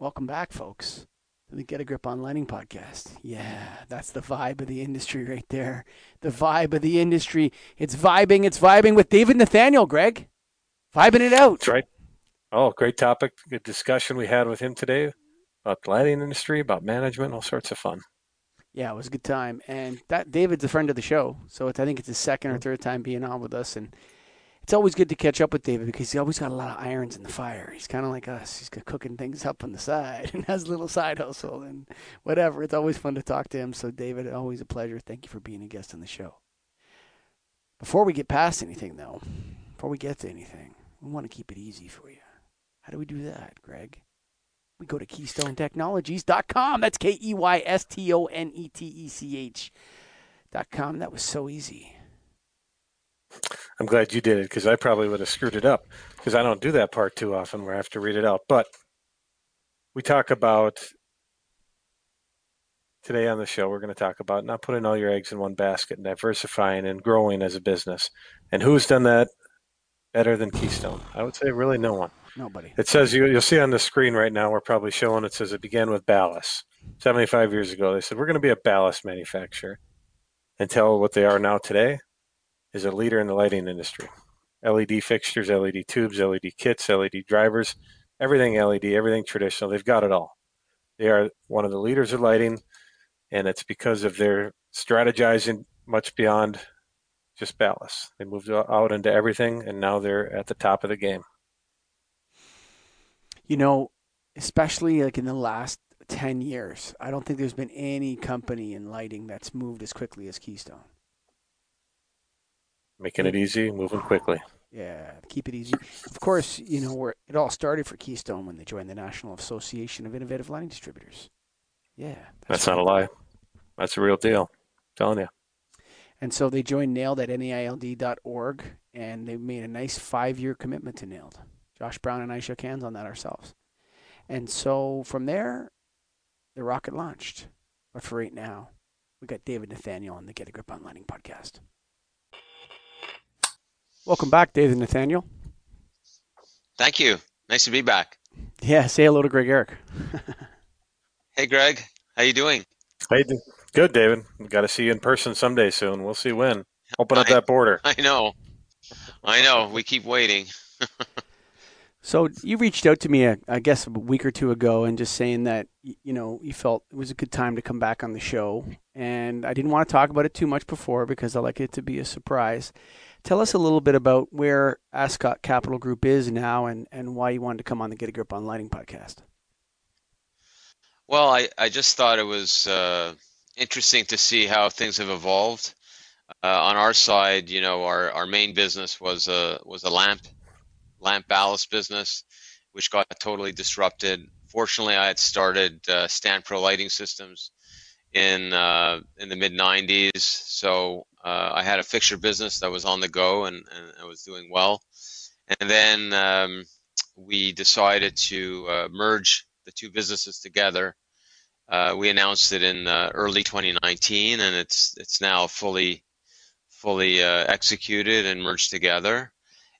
Welcome back, folks, to the Get a Grip on Lighting podcast. Yeah, that's the vibe of the industry right there. The vibe of the industry. It's vibing, it's vibing with David Nathaniel, Greg. Vibing it out. That's right. Oh, great topic. Good discussion we had with him today about the lighting industry, about management, all sorts of fun. Yeah, it was a good time. And that David's a friend of the show. So it's, I think it's his second or mm-hmm. third time being on with us. And it's always good to catch up with David because he's always got a lot of irons in the fire. He's kind of like us. He's cooking things up on the side and has a little side hustle and whatever. It's always fun to talk to him. So, David, always a pleasure. Thank you for being a guest on the show. Before we get past anything, though, before we get to anything, we want to keep it easy for you. How do we do that, Greg? We go to KeystoneTechnologies.com. That's K E Y S T O N E T E C H.com. That was so easy. I'm glad you did it because I probably would have screwed it up because I don't do that part too often where I have to read it out. But we talk about today on the show, we're going to talk about not putting all your eggs in one basket and diversifying and growing as a business. And who's done that better than Keystone? I would say really no one. Nobody. It says you, you'll see on the screen right now. We're probably showing it says it began with ballast. Seventy-five years ago, they said we're going to be a ballast manufacturer. Until what they are now today is a leader in the lighting industry. LED fixtures, LED tubes, LED kits, LED drivers, everything LED, everything traditional. They've got it all. They are one of the leaders of lighting, and it's because of their strategizing much beyond just ballast. They moved out into everything, and now they're at the top of the game you know, especially like in the last 10 years, I don't think there's been any company in lighting that's moved as quickly as Keystone. Making it easy, moving quickly. Yeah, keep it easy. Of course, you know, where it all started for Keystone when they joined the National Association of Innovative Lighting Distributors. Yeah. That's, that's not a lie. That's a real deal. I'm telling you. And so they joined Nailed at NAILD.org and they made a nice five year commitment to Nailed. Josh Brown and I shook hands on that ourselves. And so from there, the rocket launched. But for right now, we got David Nathaniel on the Get a Grip on Lighting podcast. Welcome back, David Nathaniel. Thank you. Nice to be back. Yeah, say hello to Greg Eric. hey, Greg. How you doing? Hey, good, David. We got to see you in person someday soon. We'll see when. Open up I, that border. I know. I know. We keep waiting. So you reached out to me, uh, I guess, a week or two ago, and just saying that you know you felt it was a good time to come back on the show, and I didn't want to talk about it too much before because I like it to be a surprise. Tell us a little bit about where Ascot Capital Group is now, and and why you wanted to come on the Get a Grip on Lighting podcast. Well, I I just thought it was uh, interesting to see how things have evolved. Uh, on our side, you know, our, our main business was a was a lamp lamp ballast business, which got totally disrupted. Fortunately, I had started uh, Stanpro Lighting Systems in uh, in the mid '90s, so uh, I had a fixture business that was on the go and, and I was doing well. And then um, we decided to uh, merge the two businesses together. Uh, we announced it in uh, early 2019, and it's it's now fully fully executed and merged together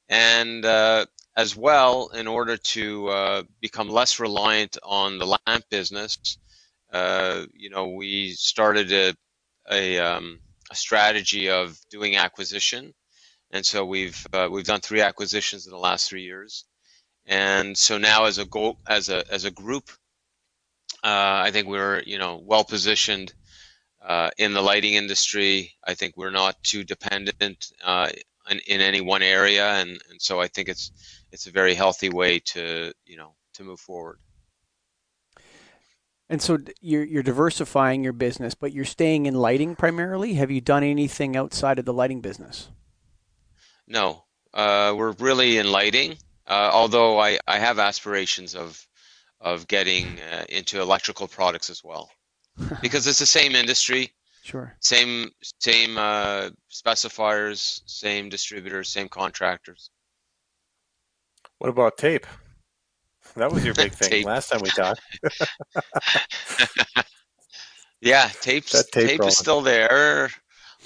and uh, as well, in order to uh, become less reliant on the lamp business, uh, you know, we started a a, um, a, strategy of doing acquisition, and so we've uh, we've done three acquisitions in the last three years, and so now as a go as a as a group, uh, I think we're you know well positioned. Uh, in the lighting industry, I think we're not too dependent in, in any one area, and, and so I think it's it's a very healthy way to you know to move forward. And so you're you're diversifying your business, but you're staying in lighting primarily. Have you done anything outside of the lighting business? No, uh, we're really in lighting. Uh, although I, I have aspirations of of getting uh, into electrical products as well, because it's the same industry. Sure. Same same uh, specifiers, same distributors, same contractors. What about tape? That was your big thing last time we talked. yeah, tapes, tape, tape is still there,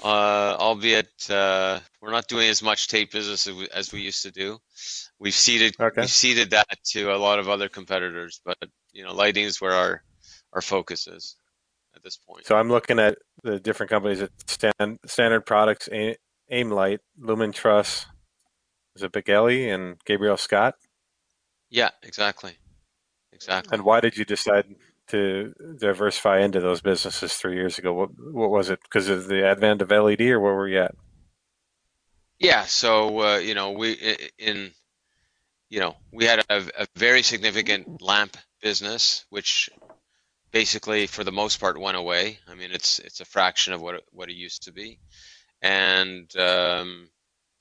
uh, albeit uh, we're not doing as much tape business as we used to do. we've ceded Okay. we've ceded that to a lot of other competitors, but you know, lighting is where our our focus is at this point. So I'm looking at the different companies at stand, Standard Products, A- Aimlight, Lumen Truss, is it Beghelli and Gabriel Scott? Yeah, exactly, exactly. And why did you decide to diversify into those businesses three years ago? What what was it? Because of the advent of LED, or where were you at? Yeah, so uh, you know, we in you know, we had a, a very significant lamp business, which basically for the most part went away. I mean, it's it's a fraction of what it, what it used to be, and um,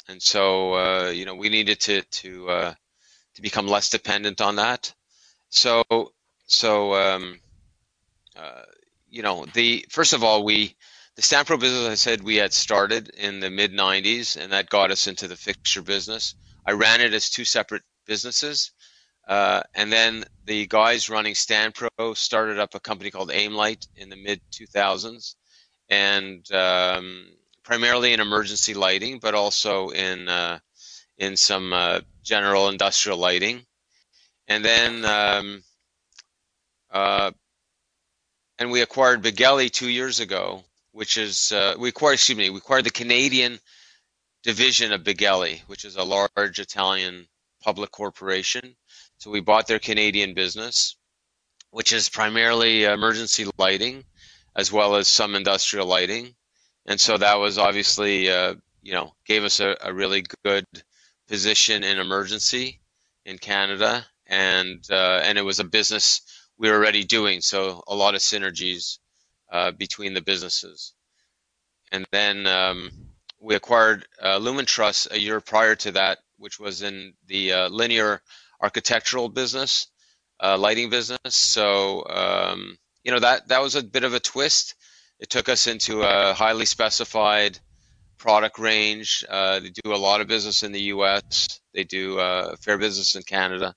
and so uh, you know we needed to to uh, to become less dependent on that. So so um, uh, you know the first of all we the Stanpro business I said we had started in the mid '90s, and that got us into the fixture business. I ran it as two separate businesses. Uh, and then the guys running Stanpro started up a company called Aimlight in the mid 2000s, and um, primarily in emergency lighting, but also in uh, in some uh, general industrial lighting. And then um, uh, and we acquired Beghelli two years ago, which is uh, we acquired excuse me we acquired the Canadian division of Beghelli, which is a large Italian public corporation. So we bought their Canadian business, which is primarily emergency lighting, as well as some industrial lighting. And so that was obviously, uh, you know, gave us a, a, really good position in emergency in Canada, and uh, and it was a business we were already doing. So a lot of synergies uh, between the businesses. And then um, we acquired uh, Lumen Truss a year prior to that, which was in the uh, linear architectural business, uh, lighting business. So um, you know that that was a bit of a twist. It took us into a highly specified product range. Uh, they do a lot of business in the U.S. They do uh, fair business in Canada,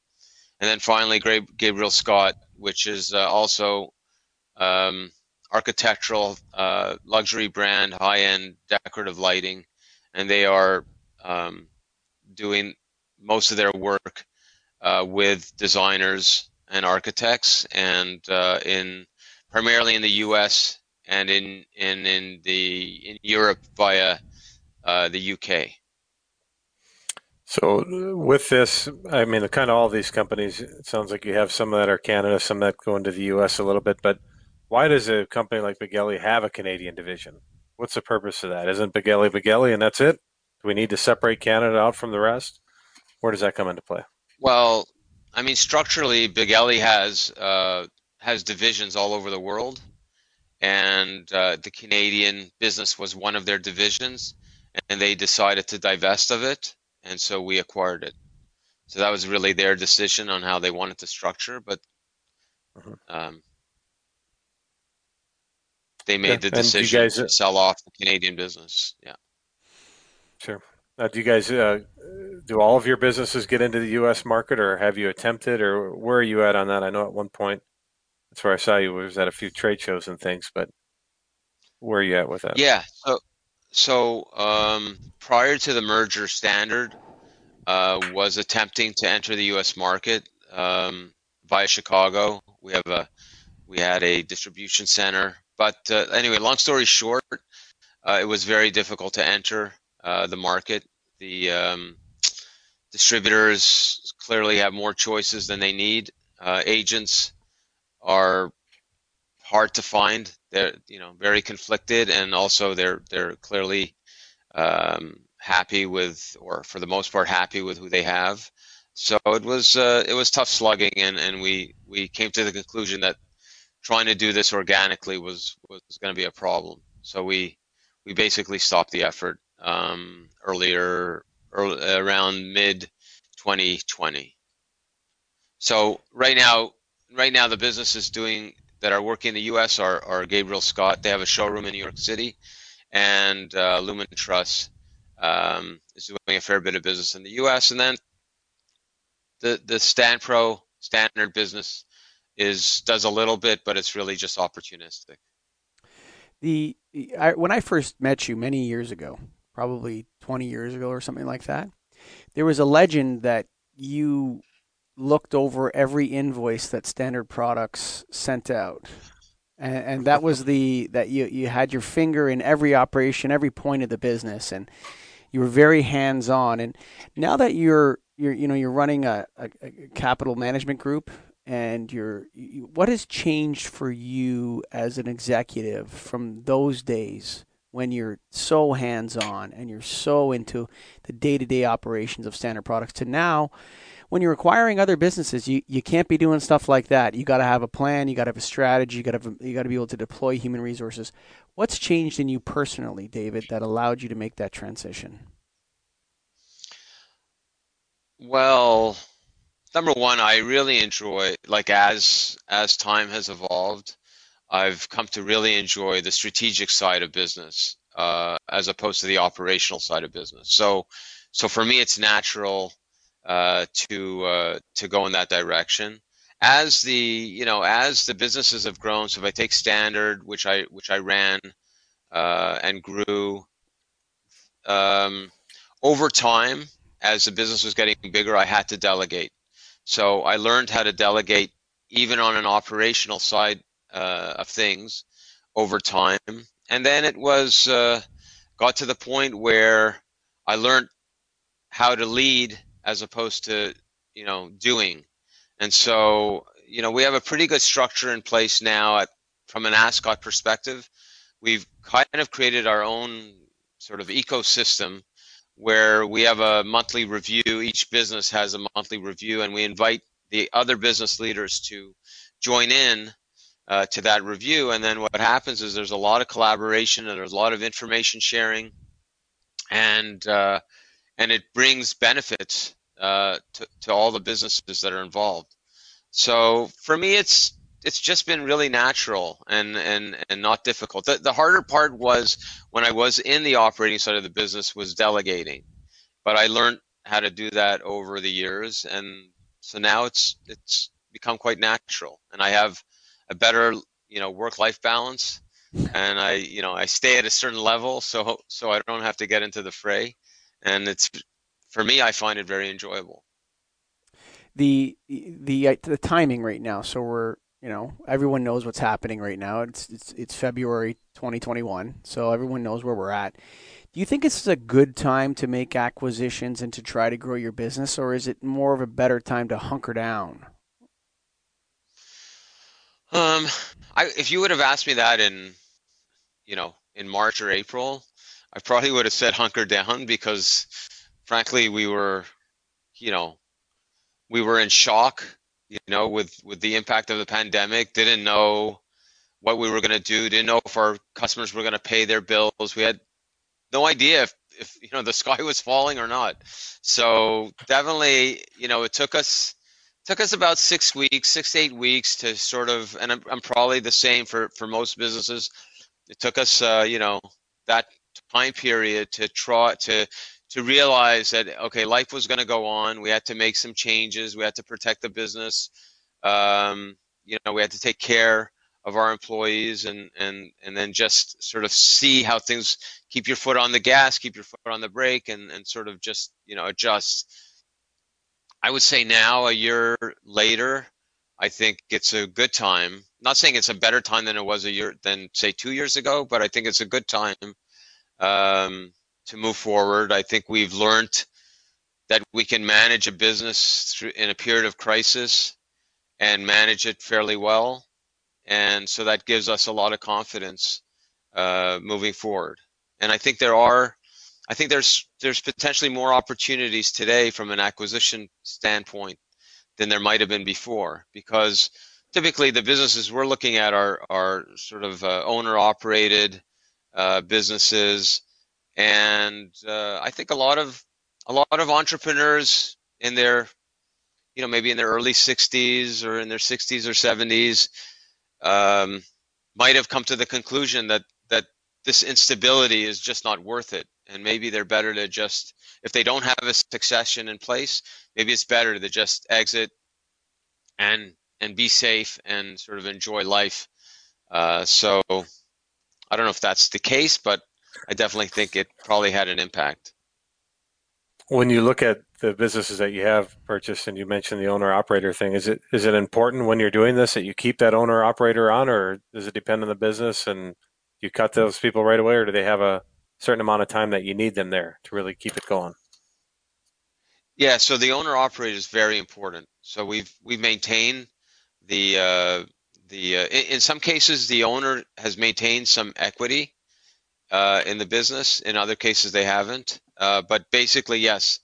and then finally Gabriel Scott, which is uh, also um, architectural uh, luxury brand, high-end decorative lighting, and they are um, doing most of their work with designers and architects, and uh, in primarily in the U.S. and in in in the in Europe via uh, the UK. So with this, I mean, kind of all these companies. It sounds like you have some that are Canada, some that go into the U.S. a little bit. But why does a company like Beghelli have a Canadian division? What's the purpose of that? Isn't Beghelli Beghelli and that's it? Do we need to separate Canada out from the rest? Where does that come into play? Well, I mean, structurally, Beghelli has uh, has divisions all over the world, and uh, the Canadian business was one of their divisions, and they decided to divest of it, and so we acquired it. So that was really their decision on how they wanted to structure, but um, they made the and you decision guys- to sell off the Canadian business. Yeah. Sure. Now, do you guys uh, do all of your businesses get into the U.S. market, or have you attempted, or where are you at on that? I know at one point that's where I saw you was at a few trade shows and things, but where are you at with that? Yeah. So, so um, prior to the merger, Standard uh, was attempting to enter the U.S. market um, via Chicago. We have a we had a distribution center, but uh, anyway, long story short, uh, it was very difficult to enter uh, the market. The um, distributors clearly have more choices than they need. Uh, agents are hard to find. They're you know very conflicted, and also they're they're clearly um, happy with, or for the most part, happy with who they have. So it was uh, it was tough slugging, and, and we we came to the conclusion that trying to do this organically was was going to be a problem. So we we basically stopped the effort um, earlier, around mid 2020. So right now, right now the businesses doing that are working in the U.S. are, are Gabriel Scott. They have a showroom in New York City, and uh, Lumen Truss um, is doing a fair bit of business in the U.S. And then the the Stanpro standard business is does a little bit, but it's really just opportunistic. The I, when I first met you many years ago, probably 20 years ago or something like that, there was a legend that you looked over every invoice that Standard Products sent out. And, and that was the that you you had your finger in every operation, every point of the business, and you were very hands on. And now that you're you're you know you're running a, a, a capital management group, and you're you, what has changed for you as an executive from those days when you're so hands on and you're so into the day to day operations of Standard Products to now when you're acquiring other businesses, you, you can't be doing stuff like that. You got to have a plan. You got to have a strategy. You got to you got to be able to deploy human resources. What's changed in you personally, David, that allowed you to make that transition? Well, number one, I really enjoy like as as time has evolved, I've come to really enjoy the strategic side of business uh, as opposed to the operational side of business. So, so for me, it's natural uh, to uh, to go in that direction. As the you know as the businesses have grown, so if I take Standard, which I which I ran uh, and grew um, over time, as the business was getting bigger, I had to delegate. So I learned how to delegate even on an operational side of things over time, and then it was uh, got to the point where I learned how to lead as opposed to you know doing. And so you know we have a pretty good structure in place now at, from an Ascot perspective. We've kind of created our own sort of ecosystem where we have a monthly review. Each business has a monthly review, and we invite the other business leaders to join in uh, to that review. And then what happens is there's a lot of collaboration and there's a lot of information sharing, and uh, and it brings benefits uh, to, to all the businesses that are involved. So for me, it's it's just been really natural and and and not difficult. The, the harder part was when I was in the operating side of the business was delegating, but I learned how to do that over the years, and so now it's it's become quite natural, and I have a better you know work life balance, and I you know I stay at a certain level, so so I don't have to get into the fray, and it's for me, I find it very enjoyable. The the the uh, timing right now. So we're you know everyone knows what's happening right now. It's it's it's February 2021, so everyone knows where we're at. Do you think this is a good time to make acquisitions and to try to grow your business, or is it more of a better time to hunker down? Um, I, if you would have asked me that in, you know, in March or April, I probably would have said hunker down because frankly, we were, you know, we were in shock, you know, with with the impact of the pandemic. Didn't know what we were going to do. Didn't know if our customers were going to pay their bills. We had no idea if, if you know the sky was falling or not. So definitely, you know, it took us took us about six weeks, six to eight weeks to sort of, and I'm, I'm probably the same for for most businesses. It took us, uh, you know, that time period to try to to realize that okay, life was going to go on. We had to make some changes. We had to protect the business. Um, you know, we had to take care of our employees and and and then just sort of see how things keep your foot on the gas, keep your foot on the brake, and and sort of just you know adjust. I would say now, a year later, I think it's a good time. not saying it's a better time than it was a year than say two years ago, but I think it's a good time um, to move forward. I think we've learned that we can manage a business through, in a period of crisis and manage it fairly well. And so that gives us a lot of confidence uh, moving forward. And I think there are, I think there's there's potentially more opportunities today from an acquisition standpoint than there might have been before because typically the businesses we're looking at are are sort of uh, owner operated uh, businesses. And uh, I think a lot of a lot of entrepreneurs in their you know maybe in their early 60s or in their 60s or 70s um, might have come to the conclusion that that this instability is just not worth it and maybe they're better to just if they don't have a succession in place maybe it's better to just exit and and be safe and sort of enjoy life uh, so i don't know if that's the case but I definitely think it probably had an impact. When you look at the businesses that you have purchased, and you mentioned the owner operator thing. Is it is it important when you're doing this that you keep that owner operator on, or does it depend on the business and you cut those people right away, or do they have a certain amount of time that you need them there to really keep it going? Yeah, so the owner operator is very important. So we've we maintain the uh, the uh, in, in, some cases the owner has maintained some equity uh, in the business. In other cases they haven't. Uh, but basically, yes,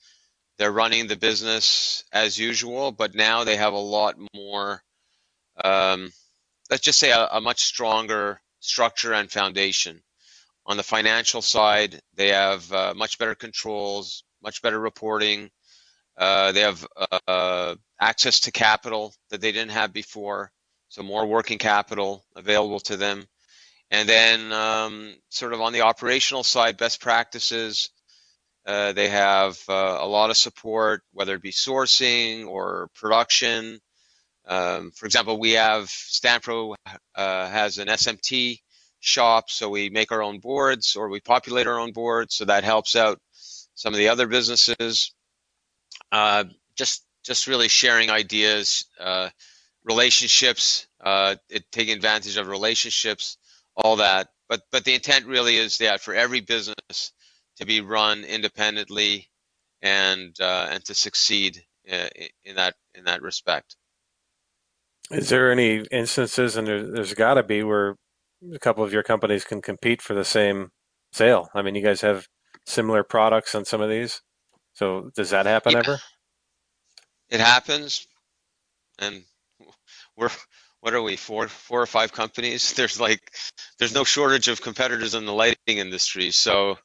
they're running the business as usual. But now they have a lot more. Um, let's just say a, a much stronger structure and foundation. On the financial side, they have uh, much better controls, much better reporting. Uh, they have uh, access to capital that they didn't have before, so more working capital available to them. And then, um, sort of on the operational side, best practices. Uh, they have uh, a lot of support, whether it be sourcing or production. Um, for example, we have Stanpro uh, has an SMT shop, so we make our own boards or we populate our own boards, so that helps out some of the other businesses. Uh, just just really sharing ideas, uh, relationships, uh, it, taking advantage of relationships, all that. But but the intent really is that for every business to be run independently and uh, and to succeed uh, in that in that respect. Is there any instances, and there, there's got to be, where a couple of your companies can compete for the same sale? I mean, you guys have similar products on some of these. So does that happen yeah. ever? It happens, and we're what are we four four or five companies? There's like there's no shortage of competitors in the lighting industry. So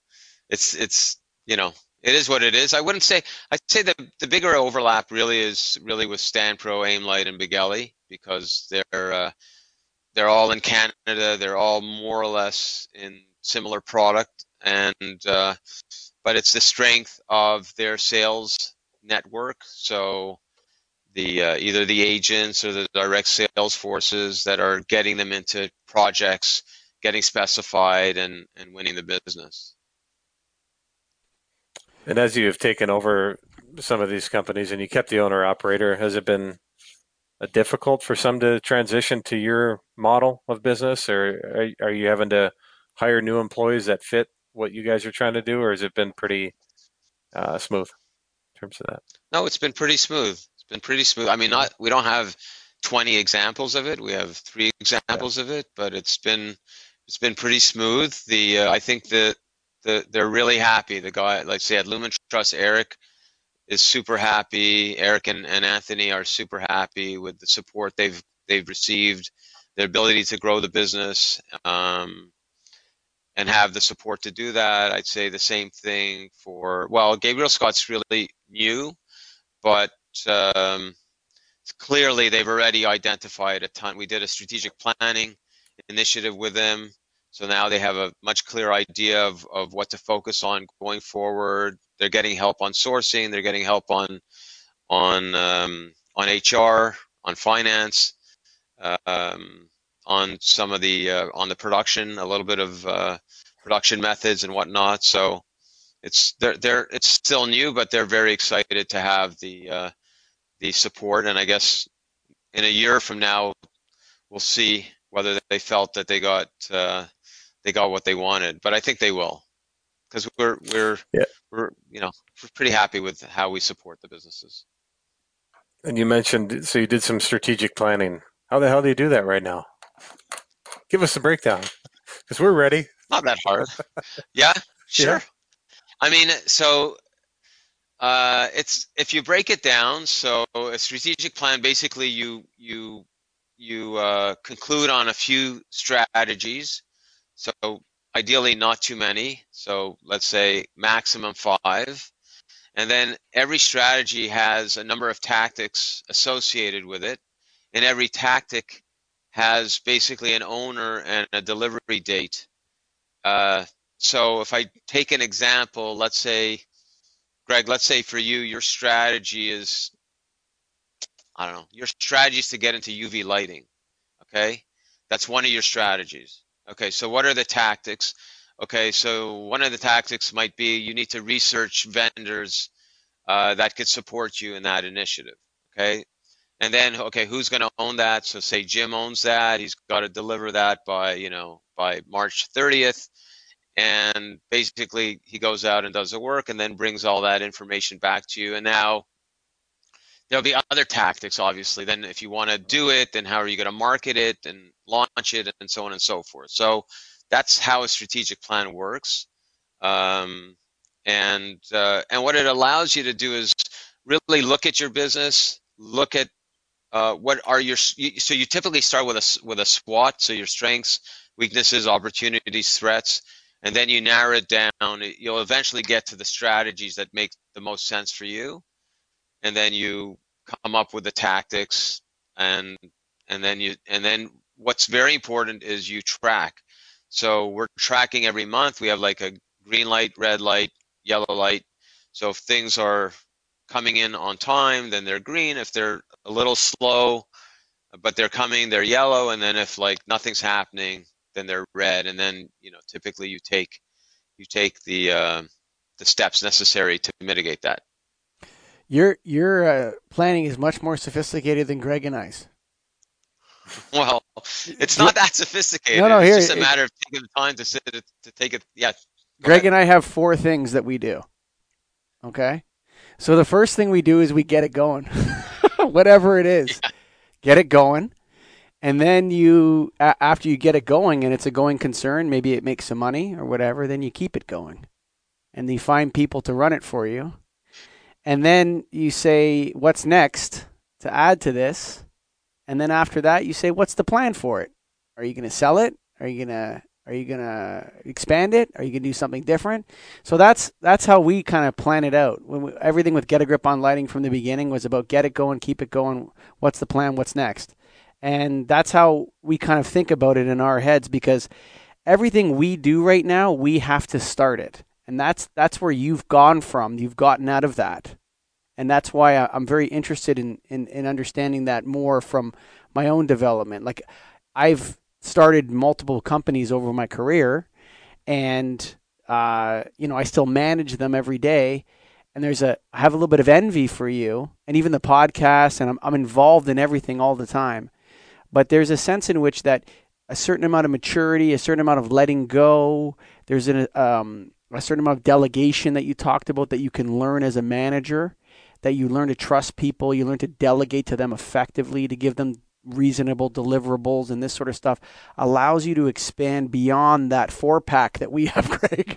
it's it's you know it is what it is. I wouldn't say I'd say the the bigger overlap really is really with Stanpro, Aimlight, and Beghelli because they're uh, they're all in Canada. They're all more or less in similar product, and uh, but it's the strength of their sales network. So the uh, either the agents or the direct sales forces that are getting them into projects, getting specified, and and winning the business. And as you have taken over some of these companies and you kept the owner operator, has it been difficult for some to transition to your model of business, or are, are you having to hire new employees that fit what you guys are trying to do, or has it been pretty uh, smooth in terms of that? No, it's been pretty smooth. It's been pretty smooth. I mean, not we don't have 20 examples of it. We have three examples yeah. of it, but it's been it's been pretty smooth. The uh, I think that the they're really happy. The guy, like say at Lumen Truss, Eric is super happy. Eric and, and Anthony are super happy with the support they've they've received, their ability to grow the business. Um, and have the support to do that. I'd say the same thing for well, Gabriel Scott's really new, but um, clearly they've already identified a ton. We did a strategic planning initiative with them, so now they have a much clearer idea of of what to focus on going forward. They're getting help on sourcing. They're getting help on on um, on HR, on finance. Um, on some of the uh, on the production, a little bit of uh, production methods and whatnot. So it's they're they're it's still new, but they're very excited to have the uh, the support. And I guess in a year from now, we'll see whether they felt that they got uh, they got what they wanted. But I think they will because we're we're yeah. we're you know we're pretty happy with how we support the businesses. And you mentioned so you did some strategic planning. How the hell do you do that right now? Give us a breakdown because we're ready. Not that hard. yeah, sure. Yeah. I mean, so uh, it's if you break it down. So a strategic plan basically you you you uh, conclude on a few strategies. So ideally not too many. So let's say maximum five. And then every strategy has a number of tactics associated with it. And every tactic has basically an owner and a delivery date. Uh, so if I take an example, let's say, Greg, let's say for you, your strategy is, I don't know, your strategy is to get into UV lighting. Okay. That's one of your strategies. Okay. So what are the tactics? Okay. So one of the tactics might be you need to research vendors uh, that could support you in that initiative. Okay. And then, okay, who's going to own that? So say Jim owns that. He's got to deliver that by, you know, by March 30th. And basically he goes out and does the work and then brings all that information back to you. And now there'll be other tactics, obviously. Then if you want to do it, then how are you going to market it and launch it and so on and so forth. So that's how a strategic plan works. Um, and uh, and what it allows you to do is really look at your business, look at uh, what are your so you typically start with a with a SWOT, so your strengths, weaknesses, opportunities, threats, and then you narrow it down. You'll eventually get to the strategies that make the most sense for you, and then you come up with the tactics, and and then you and then what's very important is you track. So we're tracking every month. We have like a green light, red light, yellow light. So if things are coming in on time, then they're green. If they're a little slow, but they're coming, they're yellow. And then if like nothing's happening, then they're red. And then you know typically you take you take the uh, the steps necessary to mitigate that. Your your uh, planning is much more sophisticated than Greg and I's. Well, it's not that sophisticated. No, no, here, it's just a matter of taking the time to sit to, to take it. Yeah, Greg ahead. and I have four things that we do. Okay? So the first thing we do is we get it going. Whatever it is. Get it going. And then you a- after you get it going and it's a going concern, maybe it makes some money or whatever, then you keep it going. And you find people to run it for you. And then you say what's next to add to this? And then after that you say what's the plan for it? Are you going to sell it? Are you going to are you going to expand it? Are you going to do something different? So that's that's how we kind of plan it out. When we, everything with Get a Grip on Lighting from the beginning was about get it going, keep it going. What's the plan? What's next? And that's how we kind of think about it in our heads because everything we do right now, we have to start it. And that's that's where you've gone from. You've gotten out of that. And that's why I- I'm very interested in, in, in understanding that more from my own development. Like I've started multiple companies over my career and uh, you know, I still manage them every day. And there's a, I have a little bit of envy for you, and even the podcast, and I'm, I'm involved in everything all the time. But there's a sense in which that a certain amount of maturity, a certain amount of letting go, there's an, um, a certain amount of delegation that you talked about that you can learn as a manager, that you learn to trust people, you learn to delegate to them effectively, to give them reasonable deliverables and this sort of stuff allows you to expand beyond that four pack that we have, Greg,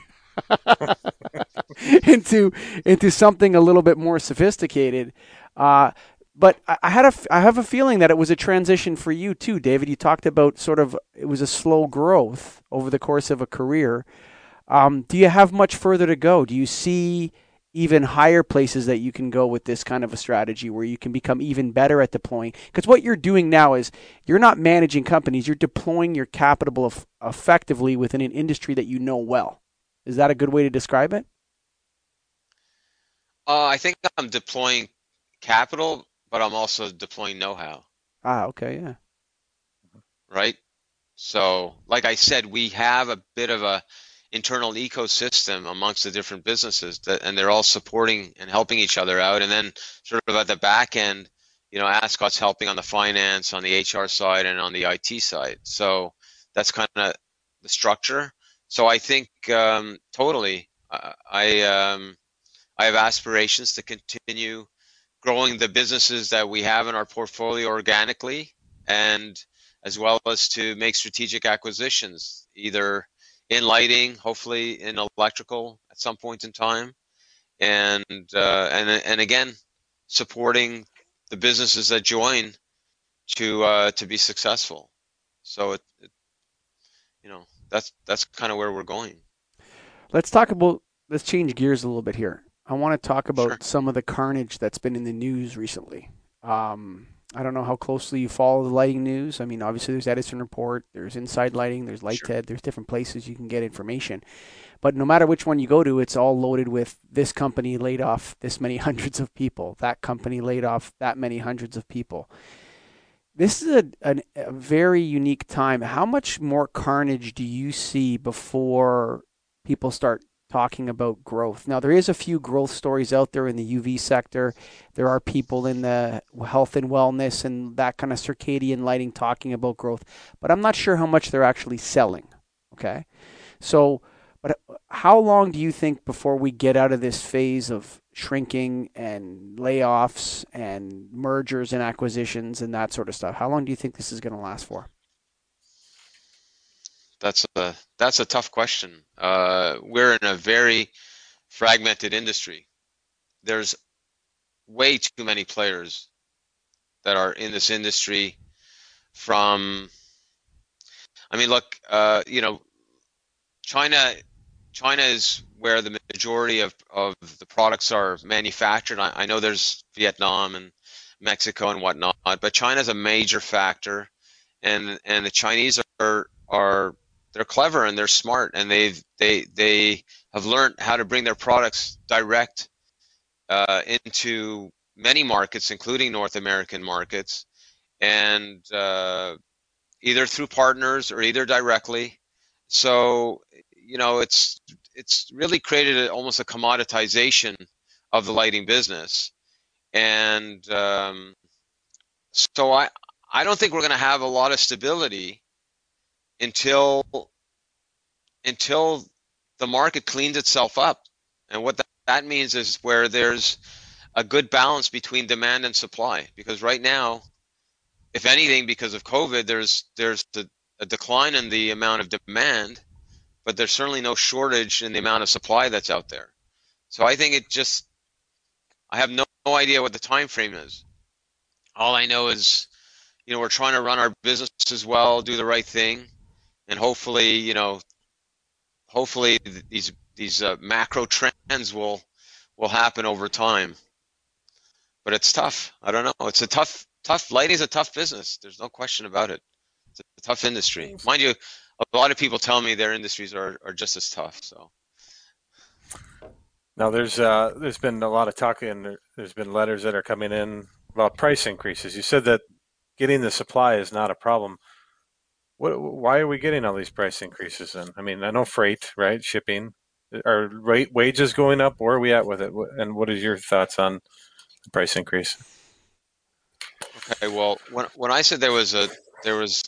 into into something a little bit more sophisticated. Uh, but I, I had a I have a feeling that it was a transition for you too, David. You talked about sort of it was a slow growth over the course of a career. Um, do you have much further to go? Do you see even higher places that you can go with this kind of a strategy where you can become even better at deploying? Because what you're doing now is you're not managing companies, you're deploying your capital eff- effectively within an industry that you know well. Is that a good way to describe it? Uh, I think I'm deploying capital, but I'm also deploying know-how, Ah, okay, yeah. right? So, like I said, we have a bit of a internal ecosystem amongst the different businesses that, and they're all supporting and helping each other out. And then sort of at the back end, you know, Ascot's helping on the finance, on the HR side, and on the IT side. So that's kind of the structure. So I think um, totally, I um, I have aspirations to continue growing the businesses that we have in our portfolio organically, and as well as to make strategic acquisitions, either in lighting, hopefully in electrical at some point in time, and uh, and and again supporting the businesses that join to uh, to be successful. So it, it, you know, that's that's kind of where we're going. Let's talk about. Let's change gears a little bit here. I want to talk about Sure. some of the carnage that's been in the news recently. Um, I don't know how closely you follow the lighting news. I mean, obviously there's Edison Report, there's Inside Lighting, there's Light Sure. TED, there's different places you can get information. But no matter which one you go to, it's all loaded with this company laid off this many hundreds of people, that company laid off that many hundreds of people. This is a, an, a very unique time. How much more carnage do you see before people start talking about growth. Now, there is a few growth stories out there in the UV sector. There are people in the health and wellness and that kind of circadian lighting talking about growth, but I'm not sure how much they're actually selling. Okay. So, but how long do you think before we get out of this phase of shrinking and layoffs and mergers and acquisitions and that sort of stuff? How long do you think this is going to last for? That's a that's a tough question. Uh, we're in a very fragmented industry. There's way too many players that are in this industry. From, I mean, look, uh, you know, China, China is where the majority of, of the products are manufactured. I, I know there's Vietnam and Mexico and whatnot, but China is a major factor, and and the Chinese are are they're clever and they're smart and they've they they have learned how to bring their products direct uh, into many markets, including North American markets, and uh, either through partners or either directly. So you know, it's it's really created a, almost a commoditization of the lighting business, and um, so I I don't think we're going to have a lot of stability until until the market cleans itself up. And what that, that means is where there's a good balance between demand and supply. Because right now, if anything, because of COVID, there's there's a, a decline in the amount of demand, but there's certainly no shortage in the amount of supply that's out there. So I think it just I have no, no idea what the time frame is. All I know is, you know, we're trying to run our business as well, do the right thing, and hopefully, you know, hopefully these these uh, macro trends will will happen over time. But it's tough. I don't know. It's a tough tough lighting is a tough business. There's no question about it. It's a tough industry. Mind you, a lot of people tell me their industries are, are just as tough. So now there's uh, there's been a lot of talk and there's been letters that are coming in about price increases. You said that getting the supply is not a problem. What, why are we getting all these price increases? And I mean, I know freight, right? Shipping. Are rate wages going up? Where are we at with it? And what is your thoughts on the price increase? Okay. Well, when when I said there was a there was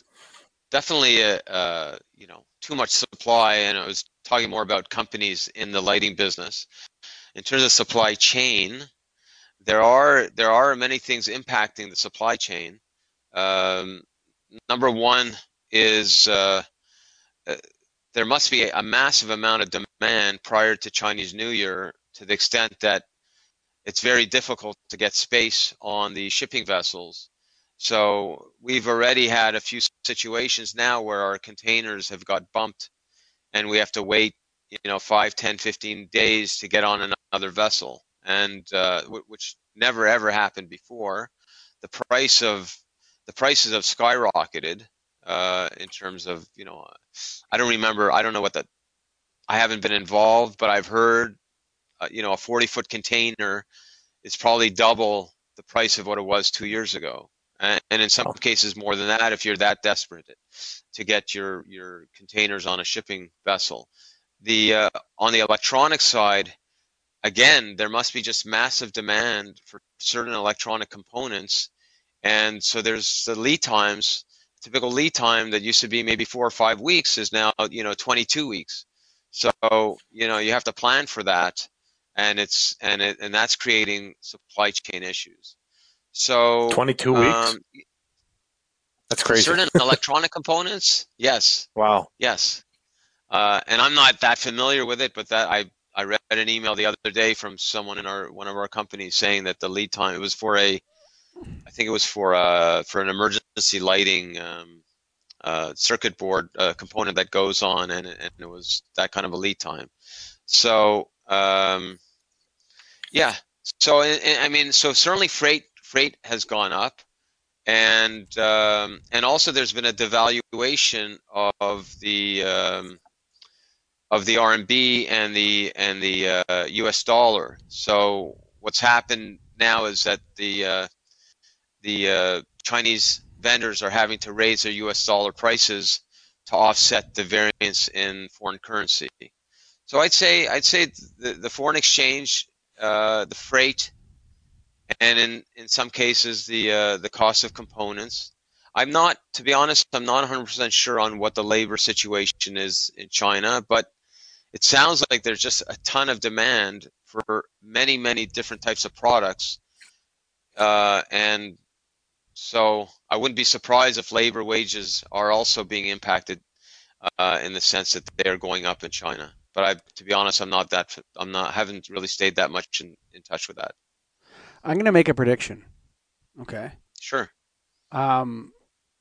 definitely a uh, you know too much supply, and I was talking more about companies in the lighting business. In terms of supply chain, there are there are many things impacting the supply chain. Um, number one is uh, uh, there must be a massive amount of demand prior to Chinese New Year to the extent that it's very difficult to get space on the shipping vessels. So we've already had a few situations now where our containers have got bumped and we have to wait, you know, 5, 10, 15 days to get on another vessel, and uh, which never ever happened before. The price of the prices have skyrocketed uh, in terms of you know I don't remember I don't know what that I haven't been involved but I've heard uh, you know a 40 foot container is probably double the price of what it was two years ago. And, and in some cases more than that if you're that desperate to get your your containers on a shipping vessel. The uh, on the electronic side again there must be just massive demand for certain electronic components. And so there's the lead times typical lead time that used to be maybe four or five weeks is now you know 22 weeks. So you know you have to plan for that and it's and it and that's creating supply chain issues. So 22 weeks? um, that's crazy. Certain electronic components? Yes. Wow. Yes. Uh, and i'm not that familiar with it but that i i read an email the other day from someone in our one of our companies saying that the lead time it was for a I think it was for uh, for an emergency lighting um, uh, circuit board uh, component that goes on, and, and it was that kind of a lead time. So um, yeah, so I mean, so certainly freight freight has gone up, and um, and also there's been a devaluation of the um, of the RMB and the and the uh, U.S. dollar. So what's happened now is that the uh, the uh, Chinese vendors are having to raise their U.S. dollar prices to offset the variance in foreign currency. So I'd say I'd say the, the foreign exchange, uh, the freight, and in, in some cases the uh, the cost of components. I'm not, to be honest, I'm not 100% sure on what the labor situation is in China, but it sounds like there's just a ton of demand for many, many different types of products. Uh, and so I wouldn't be surprised if labor wages are also being impacted uh, in the sense that they're going up in China. But I, to be honest, I'm not that, I'm not, haven't really stayed that much in, in touch with that. I'm going to make a prediction. Okay. Sure. Um,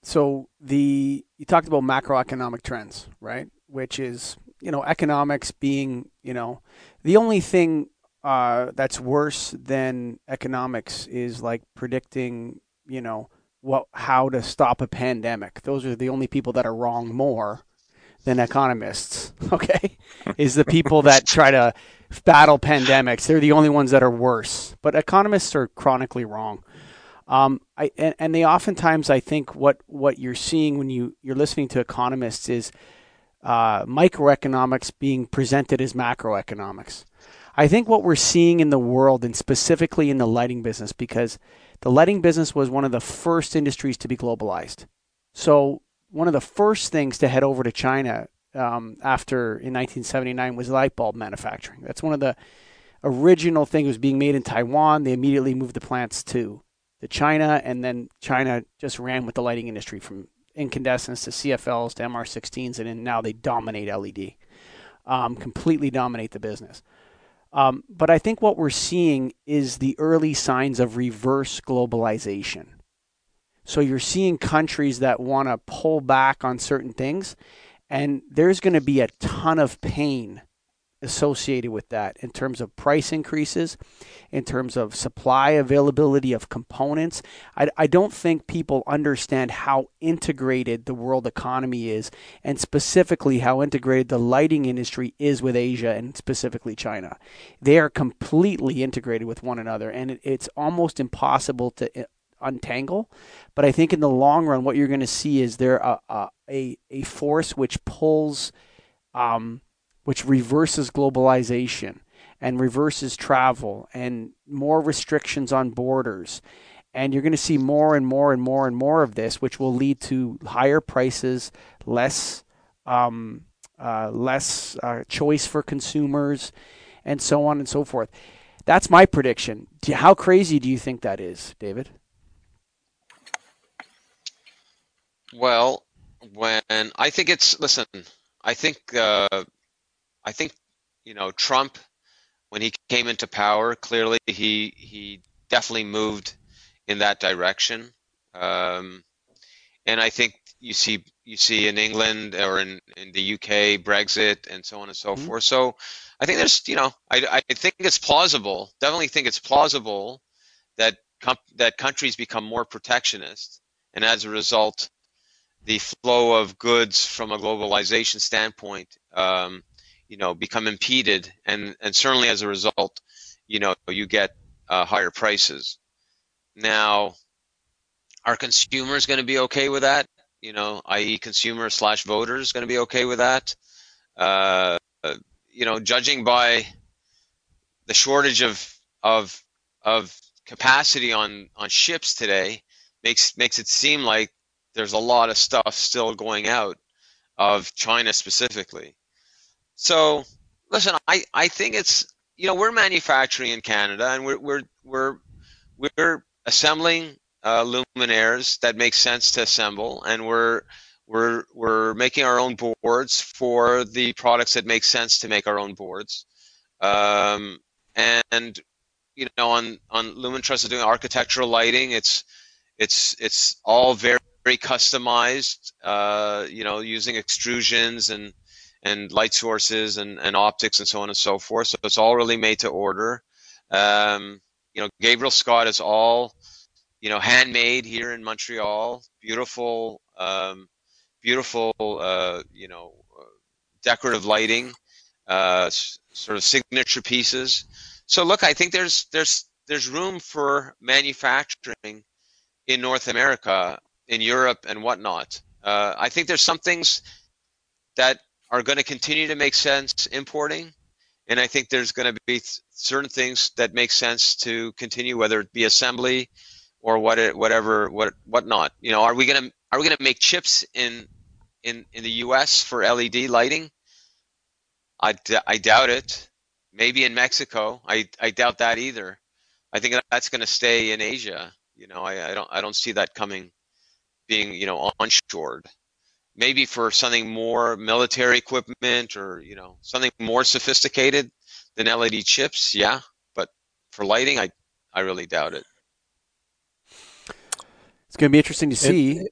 so the you talked about macroeconomic trends, right? Which is you know economics being you know the only thing uh, that's worse than economics is like predicting you know what how to stop a pandemic. Those are the only people that are wrong more than economists. Okay, is the people that try to battle pandemics. They're the only ones that are worse. But economists are chronically wrong. Um, I, and, and they oftentimes, I think, what, what you're seeing when you, you're listening to economists is uh, microeconomics being presented as macroeconomics. I think what we're seeing in the world, and specifically in the lighting business, because the lighting business was one of the first industries to be globalized. So, one of the first things to head over to China um, after in 1979 was light bulb manufacturing. That's one of the original things was being made in Taiwan. They immediately moved the plants to the China, and then China just ran with the lighting industry from incandescents to CFLs to MR16s, and now they dominate LED, um, completely dominate the business. Um, but I think what we're seeing is the early signs of reverse globalization. So you're seeing countries that want to pull back on certain things, and there's going to be a ton of pain associated with that in terms of price increases, in terms of supply availability of components. I, I don't think people understand how integrated the world economy is, and specifically how integrated the lighting industry is with Asia and specifically China. They are completely integrated with one another, and it, it's almost impossible to uh, untangle. But I think in the long run, what you're going to see is there a, a, a force which pulls. Um, which reverses globalization and reverses travel and more restrictions on borders. And you're going to see more and more and more and more of this, which will lead to higher prices, less um, uh, less uh, choice for consumers, and so on and so forth. That's my prediction. How crazy do you think that is, David? Well, when I think it's listen, I think uh, I think you know Trump when he came into power, clearly he he definitely moved in that direction. Um, and I think you see you see in England or in, in the UK Brexit and so on and so mm-hmm. forth. So I think there's you know I, I think it's plausible. Definitely think it's plausible that com- that countries become more protectionist, and as a result, the flow of goods from a globalization standpoint um, you know become impeded. And and certainly as a result you know you get uh, higher prices. Now are consumers going to be okay with that? You know i.e consumer slash voters going to be okay with that? Uh, you know judging by the shortage of of of capacity on on ships today makes makes it seem like there's a lot of stuff still going out of China specifically. So listen, I, I think it's you know we're manufacturing in Canada and we're we're we're we're assembling uh, luminaires that make sense to assemble and we're we're we're making our own boards for the products that make sense to make our own boards. Um, and you know on on Lumen Truss is doing architectural lighting. It's it's it's all very very customized uh, you know using extrusions and and light sources and, and optics and so on and so forth. So it's all really made to order. Um, you know, Gabriel Scott is all, you know, handmade here in Montreal. Beautiful, um, beautiful, uh, you know, decorative lighting, uh, sort of signature pieces. So look, I think there's there's there's room for manufacturing in North America, in Europe, and whatnot. Uh, I think there's some things that are going to continue to make sense importing. and I think there's going to be certain things that make sense to continue, whether it be assembly or what it, whatever what whatnot. You know, are we gonna are we gonna make chips in in in the U.S. for LED lighting? I, I doubt it. Maybe in Mexico. I, I doubt that either. I think that's going to stay in Asia. You know, I, I don't I don't see that coming, being you know onshored. Maybe for something more military equipment or you know something more sophisticated than LED chips, yeah. But for lighting, I I really doubt it. It's going to be interesting to see. It,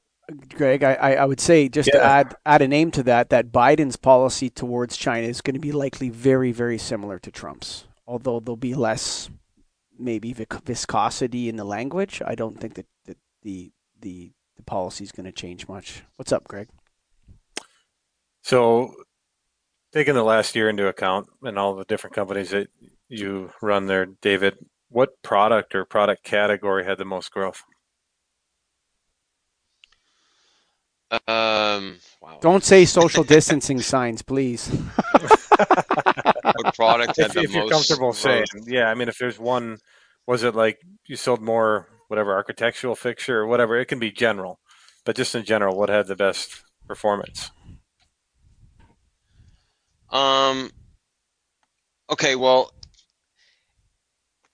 Greg, I, I would say just yeah. to add add a name to that, that Biden's policy towards China is going to be likely very very similar to Trump's, although there'll be less maybe viscosity in the language. I don't think that, that the the the policy is going to change much. What's up, Greg? So, taking the last year into account and all the different companies that you run there, David, what product or product category had the most growth? Um, wow. Don't say social distancing signs, please. what product had if, the if you're comfortable saying, yeah. I mean, if there's one, was it like you sold more whatever architectural fixture or whatever? It can be general, but just in general, what had the best performance? Um. Okay, well,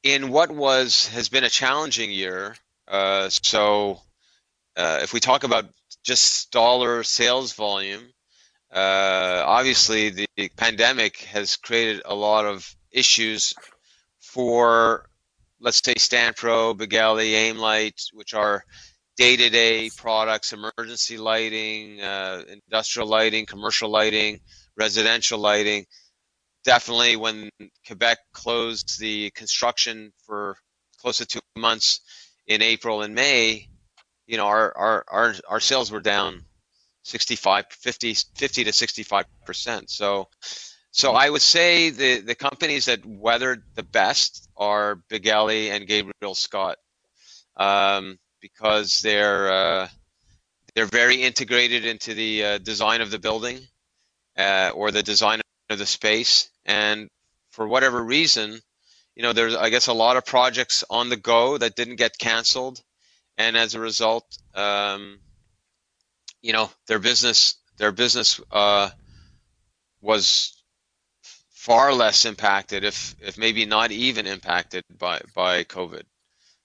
in what was has been a challenging year, uh, so uh, if we talk about just dollar sales volume. Uh, obviously, the pandemic has created a lot of issues for, let's say, Stanpro, Beghelli, Aimlight, which are day-to-day products, emergency lighting, uh, industrial lighting, commercial lighting, residential lighting. Definitely, when Quebec closed the construction for close to two months in April and May, you know, our, our, our, our sales were down 65, 50, 50 to 65 percent. So, so I would say the, the companies that weathered the best are Beghelli and Gabriel Scott, um, because they're uh, they're very integrated into the uh, design of the building uh, or the design of the space, and for whatever reason, you know, there's I guess a lot of projects on the go that didn't get canceled and as a result, um, you know, their business their business uh, was far less impacted, if if maybe not even impacted by by COVID.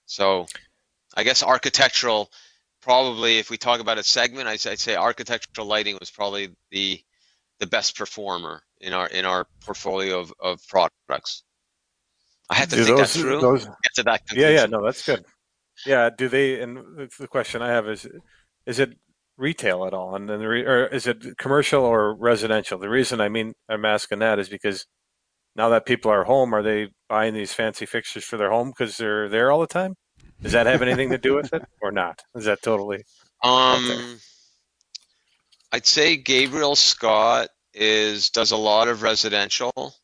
So, I guess architectural, probably if we talk about a segment, I'd, I'd say architectural lighting was probably the the best performer in our in our portfolio of, of products. I had to Do think those, that through. Those, get to that conclusion. Yeah, yeah, no, that's good. Yeah. Do they? And the question I have is, is it retail at all, and then the re, or is it commercial or residential? The reason I mean I'm asking that is because now that people are home, are they buying these fancy fixtures for their home because they're there all the time? Does that have anything to do with it, or not? Is that totally? Um, I'd say Gabriel Scott is does a lot of residential.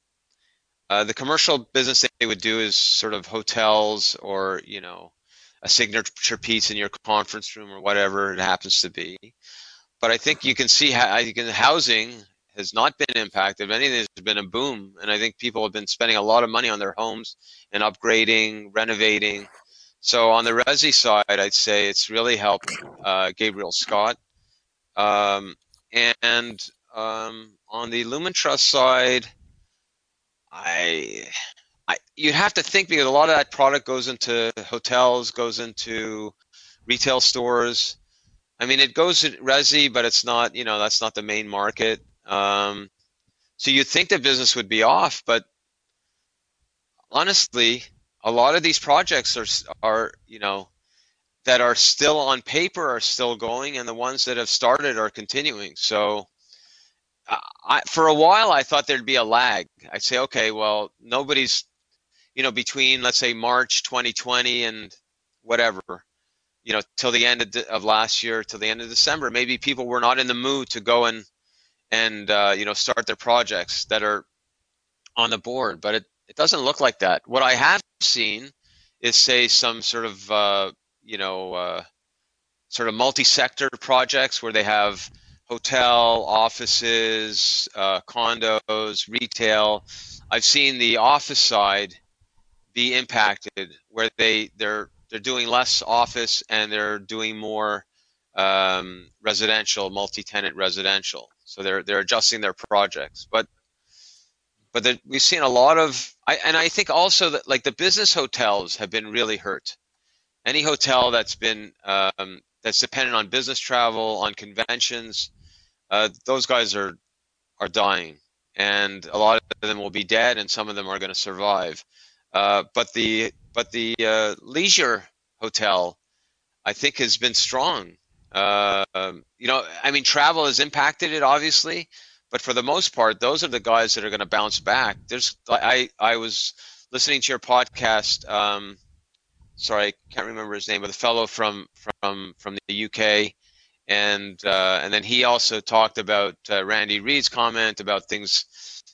Uh, the commercial business they would do is sort of hotels or you know a signature piece in your conference room or whatever it happens to be. But I think you can see how housing has not been impacted. If anything, there's been a boom, and I think people have been spending a lot of money on their homes and upgrading, renovating. So on the resi side, I'd say it's really helped uh, Gabriel Scott. Um, and um, on the Lumen Truss side, I I, you'd have to think because a lot of that product goes into hotels, goes into retail stores. I mean, it goes to resi, but it's not. You know, that's not the main market. Um, so you'd think the business would be off, but honestly, a lot of these projects are are you know that are still on paper are still going, and the ones that have started are continuing. So. I, for a while, I thought there'd be a lag. I'd say, okay, well, nobody's you know, between let's say March 2020 and whatever, you know, till the end of, de- of last year, till the end of December, maybe people were not in the mood to go and and uh, you know start their projects that are on the board. But it it doesn't look like that. What I have seen is say some sort of uh, you know uh, sort of multi-sector projects where they have hotel, offices, uh, condos, retail, I've seen the office side be impacted where they they're they're doing less office and they're doing more um, residential, multi-tenant residential. So they're they're adjusting their projects, but but we've seen a lot of, I, and I think also that like the business hotels have been really hurt. Any hotel that's been um, that's dependent on business travel, on conventions, uh, those guys are are dying, and a lot of them will be dead, and some of them are going to survive. Uh, but the but the uh, leisure hotel, I think, has been strong. Uh, you know, I mean, travel has impacted it obviously, but for the most part, those are the guys that are going to bounce back. There's I I was listening to your podcast. Um, sorry, I can't remember his name, but the fellow from from from the UK, and uh, and then he also talked about uh, Randy Reid's comment about things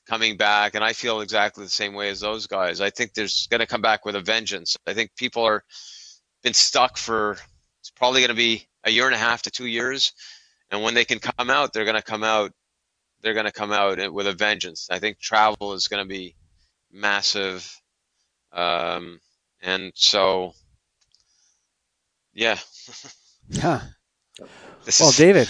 coming back, and I feel exactly the same way as those guys. I think there's going to come back with a vengeance. I think people are been stuck for it's probably going to be a year and a half to two years, and when they can come out, they're going to come out. They're going to come out with a vengeance. I think travel is going to be massive, um, and so yeah. huh. well, is... David,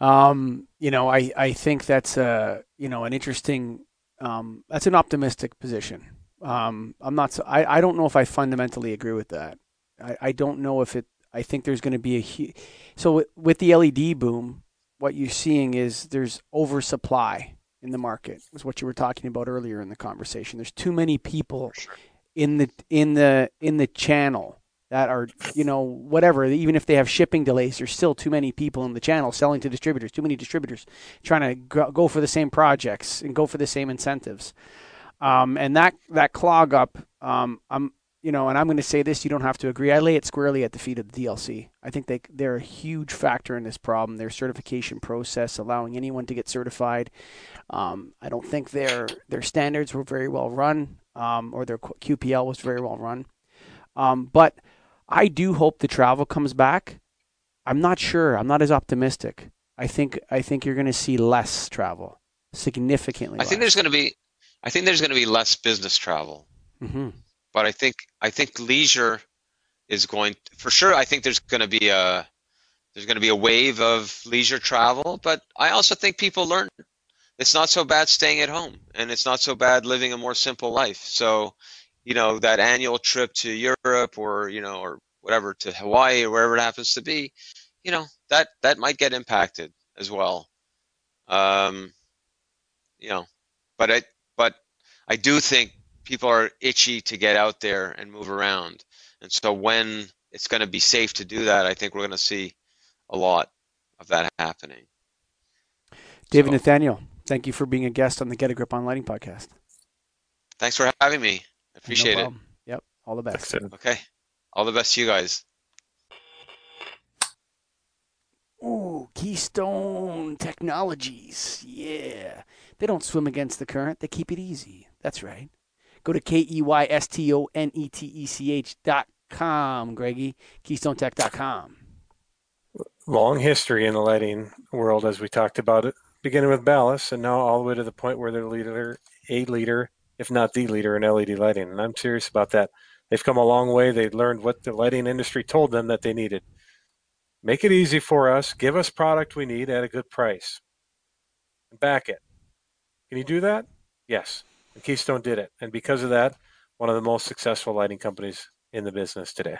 um, you know, I, I think that's a you know an interesting um, that's an optimistic position. Um, I'm not. So, I I don't know if I fundamentally agree with that. I, I don't know if it. I think there's going to be a huge. So with the LED boom, what you're seeing is there's oversupply in the market. is what you were talking about earlier in the conversation. There's too many people sure. In the in the in the channel that are, you know, whatever, even if they have shipping delays, there's still too many people in the channel selling to distributors, too many distributors trying to go for the same projects and go for the same incentives. Um, and that, that clog up, um, I'm, you know, and I'm going to say this, you don't have to agree. I lay it squarely at the feet of the DLC. I think they, they're a huge factor in this problem. Their certification process, allowing anyone to get certified. Um, I don't think their, their standards were very well run, um, or their QPL was very well run. Um, but I do hope the travel comes back. I'm not sure. I'm not as optimistic. I think I think you're going to see less travel, significantly. I think there's going to be, I think there's going to be less business travel. Mm-hmm. But I think I think leisure is going for sure. I think there's going to be a there's going to be a wave of leisure travel. But I also think people learn it's not so bad staying at home, and it's not so bad living a more simple life. So you know that annual trip to Europe or you know or whatever to Hawaii or wherever it happens to be, you know that that might get impacted as well. Um, you know, but I but I do think people are itchy to get out there and move around, and so when it's going to be safe to do that, I think we're going to see a lot of that happening. David so, Nathaniel, thank you for being a guest on the Get a Grip on Lighting podcast. Thanks for having me. I appreciate no it. Yep. All the best. Okay. All the best to you guys. Ooh, Keystone Technologies. Yeah. They don't swim against the current, they keep it easy. That's right. Go to K E Y S T O N E T E C H dot com, Greggy. KeystoneTech.com. Long history in the lighting world, as we talked about it, beginning with ballasts, and now all the way to the point where they're leader, a leader if not the leader in LED lighting. And I'm serious about that. They've come a long way. They've learned what the lighting industry told them that they needed. Make it easy for us. Give us product we need at a good price. And back it. Can you do that? Yes. And Keystone did it. And because of that, one of the most successful lighting companies in the business today.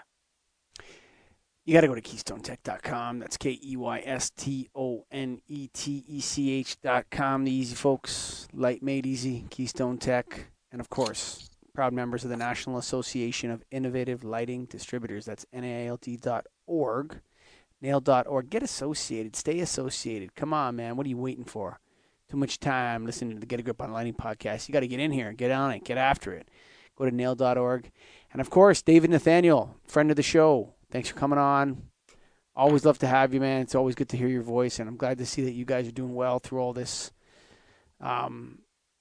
You got to go to keystonetech.com. That's K E Y S T O N E T E C H.com. The easy folks, light made easy, Keystone Tech. And of course, proud members of the National Association of Innovative Lighting Distributors. That's NAILD.org. Nail.org. Get associated. Stay associated. Come on, man. What are you waiting for? Too much time listening to the Get a Grip on Lighting podcast. You got to get in here, get on it, get after it. Go to nail.org. And of course, David Nathaniel, friend of the show, Thanks for coming on. Always love to have you, man. It's always good to hear your voice, and I'm glad to see that you guys are doing well through all this um,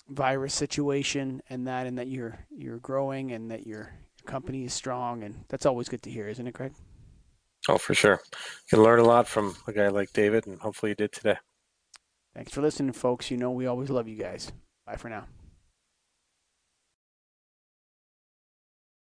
virus situation, and that, and that you're you're growing, and that your, your company is strong, and that's always good to hear, isn't it, Craig? Oh, for sure. You can learn a lot from a guy like David, and hopefully you did today. Thanks for listening, folks. You know we always love you guys. Bye for now.